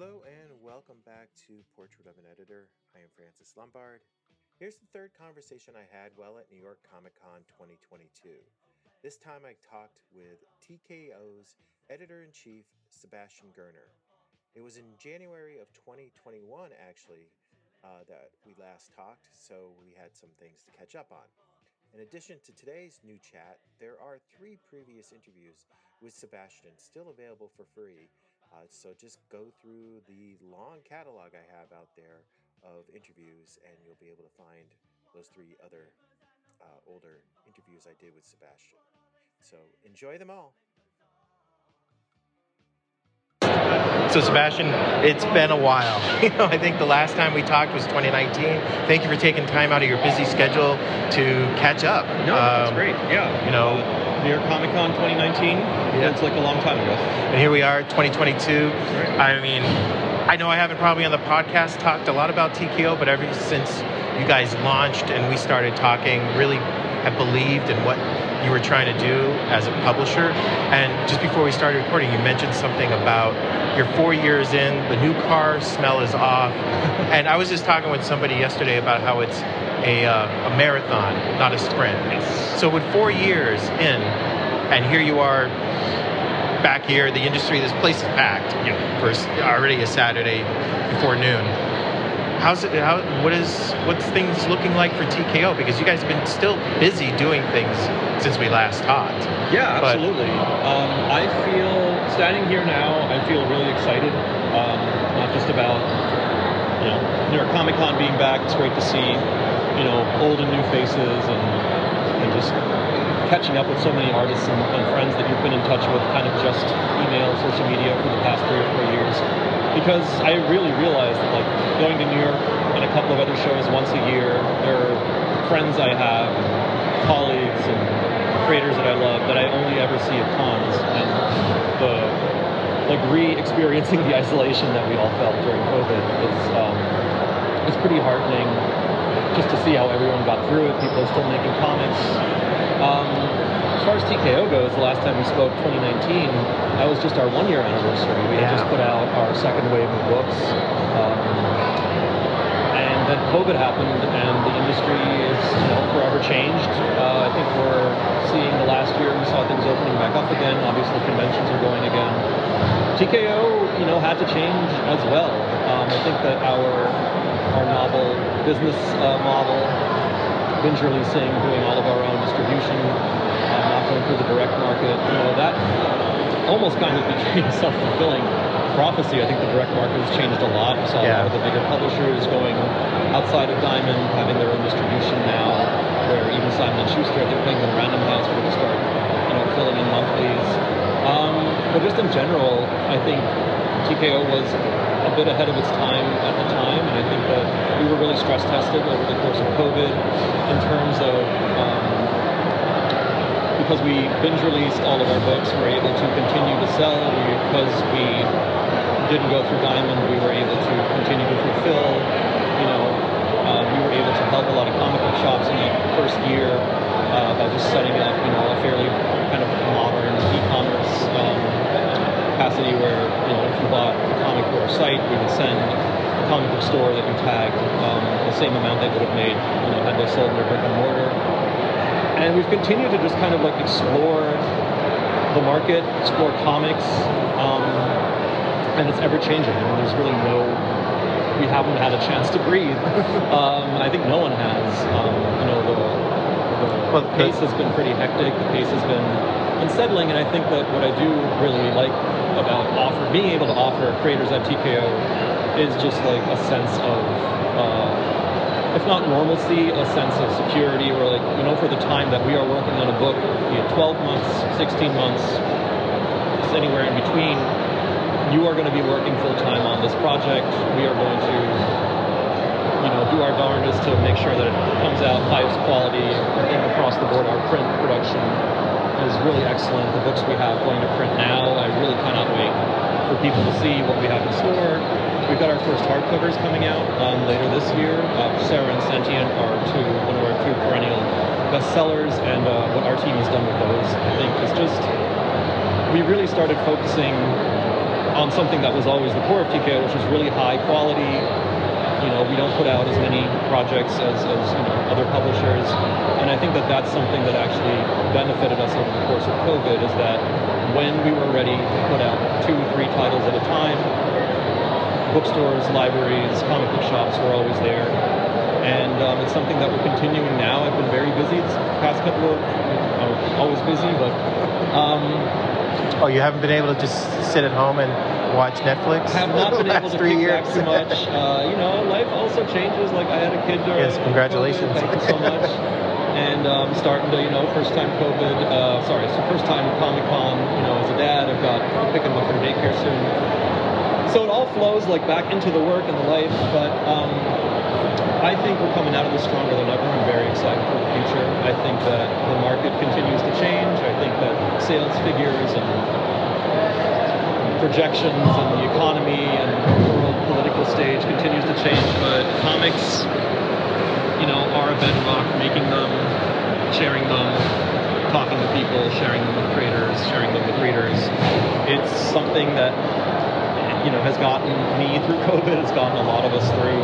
Hello and welcome back to Portrait of an Editor. I am Francis Lombard. Here's the third conversation I had while at New York Comic Con 2022. This time I talked with TKO's editor in chief, Sebastian Girner. It was in January of 2021, actually, uh, that we last talked, so we had some things to catch up on. In addition to today's new chat, there are three previous interviews with Sebastian still available for free. Uh, so just go through the long catalog I have out there of interviews, and you'll be able to find those three other uh, older interviews I did with Sebastian. So enjoy them all. So Sebastian, it's been a while. You know, I think the last time we talked was 2019. Thank you for taking time out of your busy schedule to catch up. No, that's great. Yeah. You know, New York Comic Con 2019. Yeah. It's like a long time ago. and here we are, 2022. I mean, I know I haven't probably on the podcast talked a lot about TKO, but ever since you guys launched and we started talking, really have believed in what you were trying to do as a publisher. And just before we started recording, you mentioned something about you're four years in, the new car smell is off. and I was just talking with somebody yesterday about how it's a, uh, a marathon, not a sprint. So with four years in, and here you are back here, the industry, this place is packed Yeah. for already a Saturday before noon. How's it? How? What is? What's things looking like for TKO? Because you guys have been still busy doing things since we last talked. Yeah, But- absolutely. Um, I feel standing here now. I feel really excited. Um, not just about you know New York Comic Con being back. It's great to see you know old and new faces and and just catching up with so many artists and, and friends that you've been in touch with, kind of just email, social media for the past three or four years. Because I really realized that like going to New York and a couple of other shows once a year, there are friends I have, colleagues and creators that I love that I only ever see at cons, and the like re-experiencing the isolation that we all felt during COVID is um, is pretty heartening. Just to see how everyone got through it, people are still making comics. Um, as far as TKO goes, the last time we spoke, 2019, that was just our one-year anniversary. We had just put out our second wave of books. Um, and then COVID happened, and the industry is you know forever changed. Uh, I think we're seeing the last year we saw things opening back up again. Obviously, conventions are going again. TKO, you know, had to change as well. Um, I think that our our novel business uh, model, binge releasing, doing all of our own distribution, uh, not going through the direct market, you know, that almost kind of became a self-fulfilling prophecy. I think the direct market has changed a lot. We saw a Yeah. lot of the bigger publishers going outside of Diamond, having their own distribution now, where even Simon Schuster, I think Penguin Random House, were to start, you know, filling in monthlies. Um, but just in general, I think TKO was a bit ahead of its time at the time, and I think that we were really stress tested over the course of COVID in terms of um, because we binge released all of our books, we were able to continue to sell. Because we didn't go through Diamond, we were able to continue to fulfill. You know, uh, we were able to help a lot of comic book shops in that first year uh, by just setting up, you know, a fairly kind of modern e-commerce um, capacity where, you know, if you bought a comic book site, we would send a comic book store that you tagged um, the same amount they would have made, you know, had they sold in their brick and mortar and we've continued to just kind of like explore the market, explore comics, um, and it's ever changing. I mean, there's really no, we haven't had a chance to breathe. um, I think no one has. Um, you know, the, the pace has been pretty hectic. The pace has been unsettling, and I think that what I do really like about offer being able to offer creators at TKO is just like a sense of. Uh, if not normalcy, a sense of security, or like, you know, for the time that we are working on a book, be it 12 months, 16 months, it's anywhere in between, you are going to be working full time on this project. We are going to, you know, do our darndest to make sure that it comes out highest quality across the board. Our print production is really excellent. The books we have going to print now, I really cannot wait for people to see what we have in store. We've got our first hardcovers coming out um, later this year. Uh, Sarah and Sentient are two, one of our two perennial bestsellers, and uh, what our team has done with those, I think, is just we really started focusing on something that was always the core of TKO, which was really high quality. You know, we don't put out as many projects as, as you know, other publishers, and I think that that's something that actually benefited us over the course of COVID. Is that when we were ready to put out two, three titles at a time, bookstores, libraries, comic book shops were always there. And um, it's something that we're continuing now. I've been very busy this past couple of, I'm always busy, but. Um, oh, you haven't been able to just sit at home and watch Netflix? I have not been able to kick years. back too much. Uh, you know, life also changes. Like I had a kid during. Yes, congratulations. COVID. Thank you so much. and um, starting to, you know, first time COVID. Uh, sorry, so first time Comic Con. You know, as a dad, I've got I'm picking him up from daycare soon. So it all flows like back into the work and the life, but um, I think we're coming out of this stronger than ever. I'm very excited for the future. I think that the market continues to change. I think that sales figures and projections and the economy and the world political stage continues to change, but comics, you know, are a bedrock, making them, sharing them, talking to people, sharing them with creators, sharing them with readers. It's something that you know has gotten me through COVID. It's gotten a lot of us through,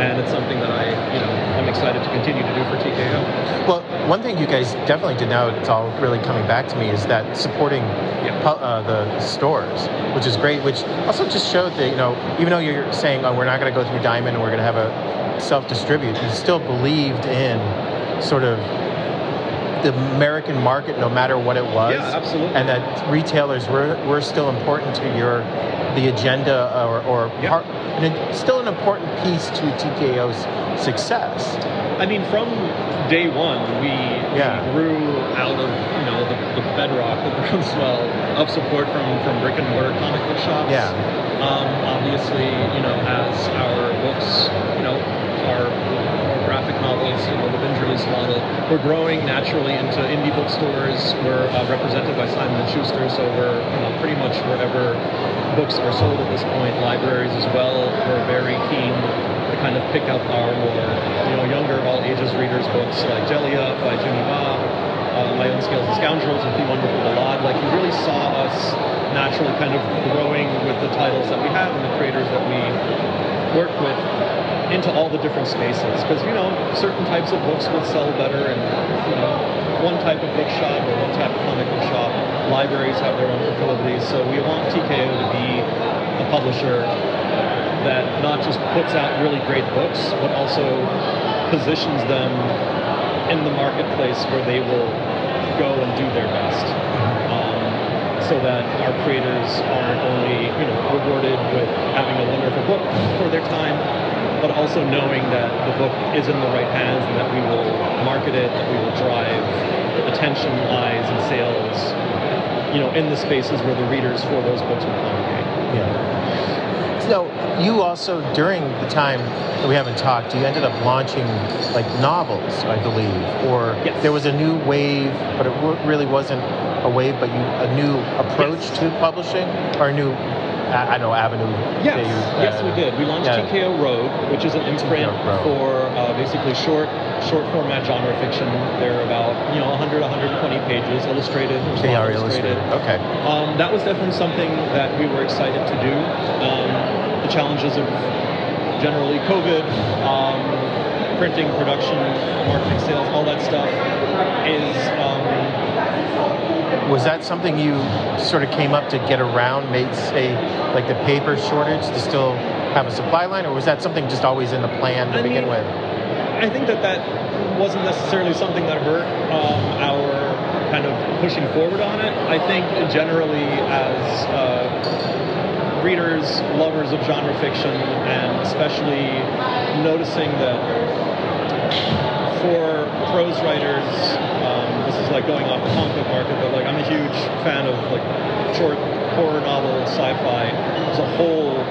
and it's something that I you know I'm excited to continue to do for TKO. Well, one thing you guys definitely did now, it's all really coming back to me, is that supporting Yeah. pu- uh, the stores, which is great. Which also just showed that you know, even though you're saying, "Oh, we're not going to go through Diamond, and we're going to have a self-distribute," you still believed in sort of the American market, no matter what it was. Yeah, absolutely. And that retailers were were still important to your the agenda or, or Yeah. part, and still an important piece to TKO's success. I mean, from day one, we, Yeah. we grew out of you know the, the bedrock, the groundswell of support from from brick and mortar comic book shops. Yeah. Um, obviously, you know, as our books, you know, more graphic novels, know, the binge release model, we're growing naturally into indie bookstores. We're uh, represented by Simon and Schuster, so we're you know pretty much wherever books are sold at this point. Libraries as well. We're very keen to kind of pick up our more you know younger all ages readers books like Jelly Up by Jimmy Ma, uh, My Own Scales and Scoundrels with The Wonderful Galaad. Like you really saw us naturally kind of growing with the titles that we have and the creators that we work with into all the different spaces because you know certain types of books will sell better and you know one type of bookshop or one type of comic book shop libraries have their own proclivities so we want TKO to be a publisher that not just puts out really great books but also positions them in the marketplace where they will go and do their best. Um, so that our creators aren't only you know rewarded with having a wonderful book for their time but also knowing that the book is in the right hands and that we will market it that we will drive attention eyes and sales you know in the spaces where the readers for those books will congregate Yeah. So you also during the time that we haven't talked, you ended up launching like novels, I believe, or Yes. there was a new wave, but it w- really wasn't a wave, but you a new approach Yes. to publishing or a new, I know, avenue. Yes, you, yes, uh, we did. We launched yeah. TKO Road, which is an imprint for uh, basically short, short format genre fiction. They're about you know 100, 120 pages, illustrated. They are illustrated. Okay. Um, that was definitely something that we were excited to do. Um, the challenges of generally COVID, um, printing, production, marketing, sales, all that stuff is. Was that something you sort of came up to get around, made say like the paper shortage to still have a supply line, or was that something just always in the plan to I begin mean, with? I think that that wasn't necessarily something that hurt um, our kind of pushing forward on it. I think generally as uh, readers, lovers of genre fiction, and especially noticing that for prose writers, this is like going off the comic book market, but like I'm a huge fan of like short horror novels, sci-fi. There's a whole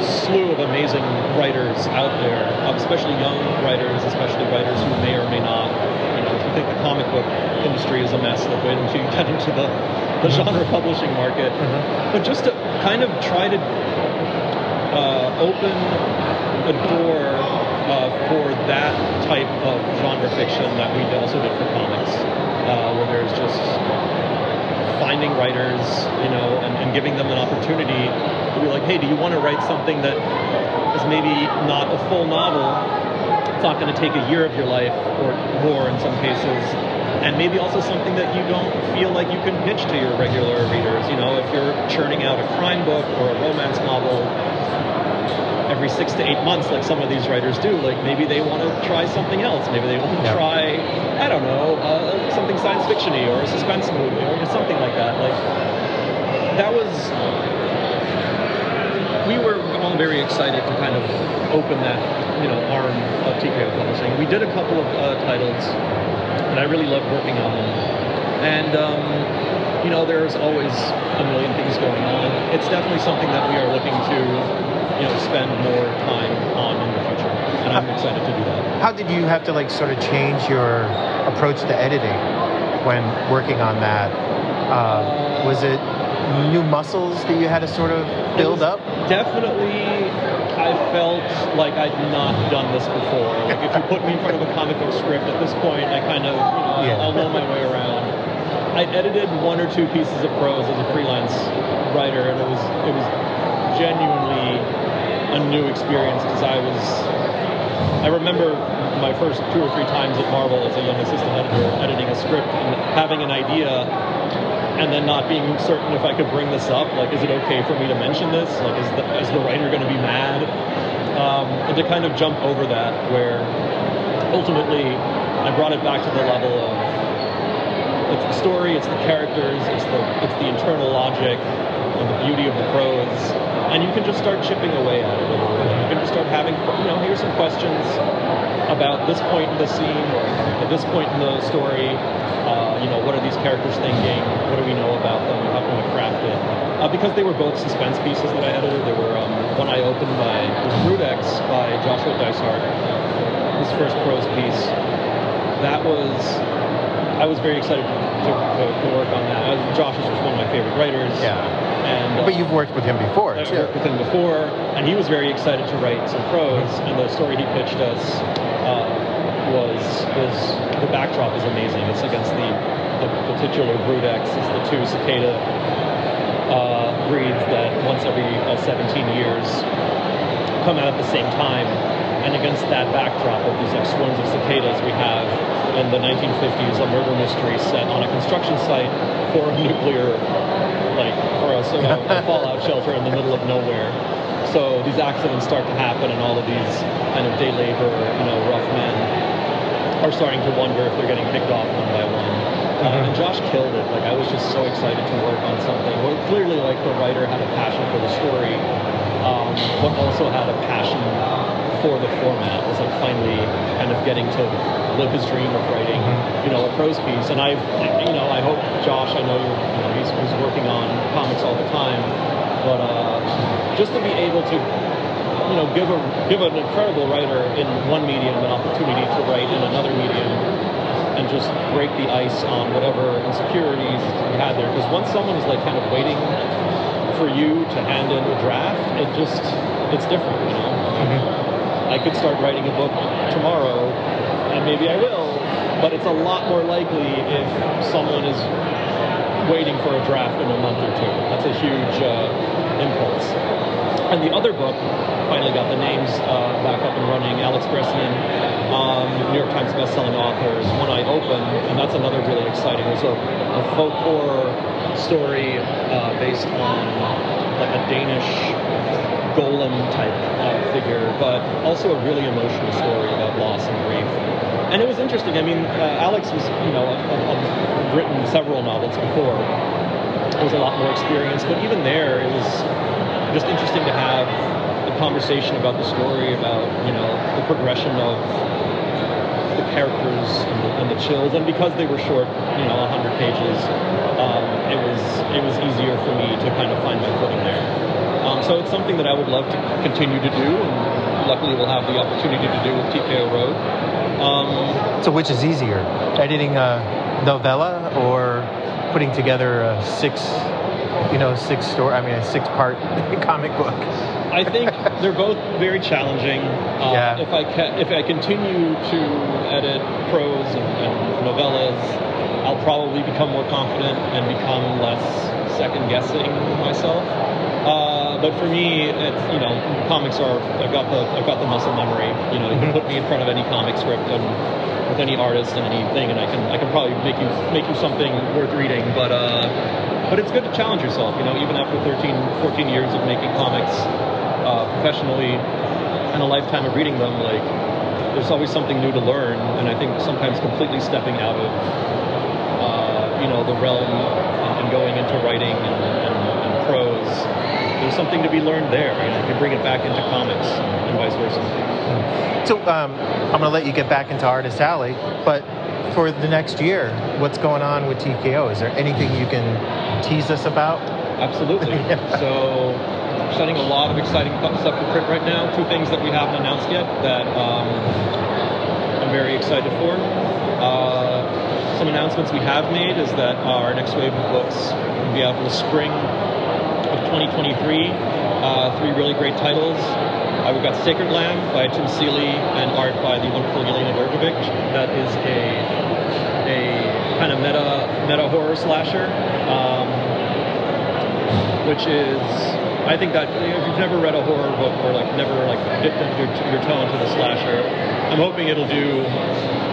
slew of amazing writers out there, um, especially young writers, especially writers who may or may not, you know, if you think the comic book industry is a mess, like wait until you get into the, the genre publishing market. But just to kind of try to uh, open a door uh, for that type of genre fiction that we also did for comics, uh, where there's just finding writers, you know, and, and giving them an opportunity to be like, hey, do you want to write something that is maybe not a full novel? It's not going to take a year of your life or more in some cases. And maybe also something that you don't feel like you can pitch to your regular readers. You know, if you're churning out a crime book or a romance novel, every six to eight months, like some of these writers do. Like maybe they want to try something else. Maybe they want to yeah. try, I don't know, uh, something science fictiony or a suspense movie or something like that. Like that was. We were all very excited to kind of open that, you know, arm of TKO Publishing. We did a couple of uh, titles, and I really loved working on them. And um, you know, there's always a million things going on. It's definitely something that we are looking to you know spend more time on in the future, and I'm excited to do that. How did you have to like sort of change your approach to editing when working on that? Uh, was it new muscles that you had to sort of build up? Definitely, I felt like I'd not done this before. Like if you put me in front of a comic book script at this point, I kind of, you know, yeah. I'll know my way around. I edited one or two pieces of prose as a freelance writer, and it was it was genuinely a new experience because I was. I remember my first two or three times at Marvel as a young assistant editor, editing a script and having an idea, and then not being certain if I could bring this up. Like, is it okay for me to mention this? Like, is the, is the writer going to be mad? Um, and to kind of jump over that, where ultimately I brought it back to the level of it's the story, it's the characters, it's the it's the internal logic, and the beauty of the prose and you can just start chipping away at it. You can just start having, you know, here's some questions about this point in the scene or at this point in the story. Uh, you know, what are these characters thinking? What do we know about them? How can we craft it? Uh, because they were both suspense pieces that I edited. There were um, one I opened by Brood-X by Joshua Dysart, his first prose piece. That was I was very excited to, to, to work on that. Uh, Josh is one of my favorite writers. Yeah. And, but you've worked with him before. I've worked with him before, and he was very excited to write some prose. And the story he pitched us uh, was was the backdrop is amazing. It's against the the, the titular Brood-X. It's the two cicada uh, breeds that once every uh, 17 years come out at the same time. And against that backdrop of these like swarms of cicadas, we have in the 1950s a murder mystery set on a construction site for a nuclear, like for a, sort of a fallout shelter in the middle of nowhere. So these accidents start to happen, and all of these kind of day labor, you know, rough men are starting to wonder if they're getting picked off one by one. Uh, and Josh killed it. Like I was just so excited to work on something. Well, clearly, like the writer had a passion for the story, um, but also had a passion for the format. Was like finally kind of getting to live his dream of writing, mm-hmm. you know, a prose piece. And I, you know, I hope Josh. I know, you're, you know he's, he's working on comics all the time, but uh, just to be able to you know, give a give an incredible writer in one medium an opportunity to write in another medium, and just break the ice on whatever insecurities you had there. Because once someone is like kind of waiting for you to hand in a draft, it just it's different, you know. Mm-hmm. I could start writing a book tomorrow, and maybe I will, but it's a lot more likely if someone is waiting for a draft in a month or two. That's a huge uh, impulse. And the other book finally got the names uh, back up and running. Alex Grecian, um, New York Times bestselling author, is one Eye Open, and that's another really exciting. It was a, a folk horror story uh, based on like a Danish golem type uh, figure, but also a really emotional story about loss and grief. And it was interesting. I mean, uh, Alex was, you know, a, a, a written several novels before. There was a lot more experience, but even there, it was just interesting to have a conversation about the story, about you know the progression of the characters and the, and the chills. And because they were short, you know, 100 pages, um, it was it was easier for me to kind of find my footing there. Um, so it's something that I would love to continue to do, and luckily we'll have the opportunity to do with TKO Road. Um, so which is easier, editing a novella or putting together a six, you know, six story? I mean, a six-part comic book. I think they're both very challenging. Uh, yeah. If I ca- if I continue to edit prose and, and novellas, I'll probably become more confident and become less second guessing myself. Uh, but for me, it's you know, comics are I've got the I've got the muscle memory. You know, you can put me in front of any comic script and with any artist and anything, and I can I can probably make you make you something worth reading. But uh, but it's good to challenge yourself. You know, even after 13, 14 years of making comics uh, professionally and a lifetime of reading them, like there's always something new to learn, and I think sometimes completely stepping out of uh, you know the realm and, and going into writing and, and, and prose there's something to be learned there, and I can bring it back into comics and vice versa. So um, I'm going to let you get back into Artist Alley, but for the next year, what's going on with TKO? Is there anything you can tease us about? Absolutely. yeah. So we're sending a lot of exciting stuff to print right now. Two things that we haven't announced yet that um, I'm very excited for. Uh, some announcements we have made is that our next wave of books will be out in the spring of 2023. Uh, three really great titles. Uh, we've got Sacred Lamb by Tim Seeley and art by the wonderful Jelena Đurđević. That is a a kind of meta meta horror slasher, um, which is I think that if you've never read a horror book or like never like dipped your, your toe into the slasher, I'm hoping it'll do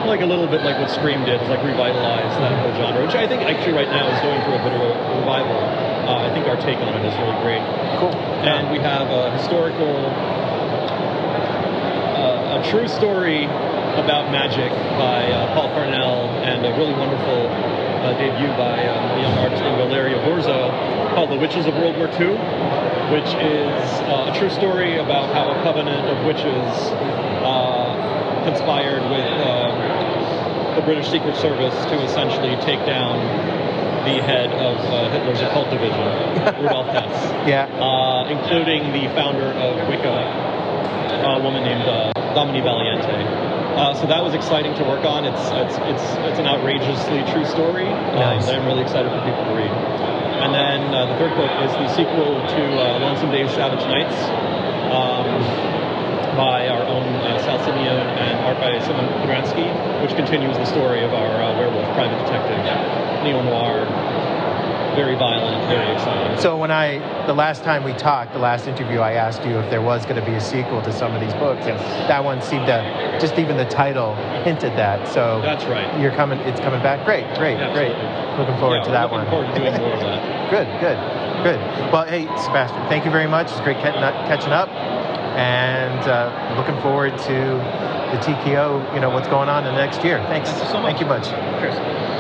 like a little bit like what Scream did, like revitalize that whole genre, which I think actually right now is going through a bit of a revival. Uh, I think our take on it is really great. Cool. And we have a historical, a true story about magic by uh, Paul Parnell and a really wonderful uh, debut by uh, a young artist named Valeria Burzo called The Witches of World War II, which is uh, a true story about how a covenant of witches conspired with um, the British Secret Service to essentially take down the head of uh, Hitler's occult division, Rudolf Hess. Yeah. Uh, including the founder of Wicca, a woman named uh, Domini Valiente. Uh, so that was exciting to work on. It's it's it's, it's an outrageously true story nice. that I'm really excited for people to read. And then uh, the third book is the sequel to uh, Lonesome Days Savage Nights. Um, by our own uh, Sal Simeone and art by Simon Kudranski, which continues the story of our uh, werewolf private detective, neo noir, very violent, very exciting. So when I, the last time we talked, the last interview, I asked you if there was going to be a sequel to some of these books, yes. and that one seemed to, just even the title hinted that. So that's right. You're coming, it's coming back. Great, great, Absolutely. great. Looking forward yeah, to that looking one. Forward to doing more of that. good, good, good. Well, hey, Sebastian, thank you very much. It's great catching up and uh, looking forward to the TKO. You know what's going on in the next year. Thanks. Thank you so much. Thank you much. Cheers.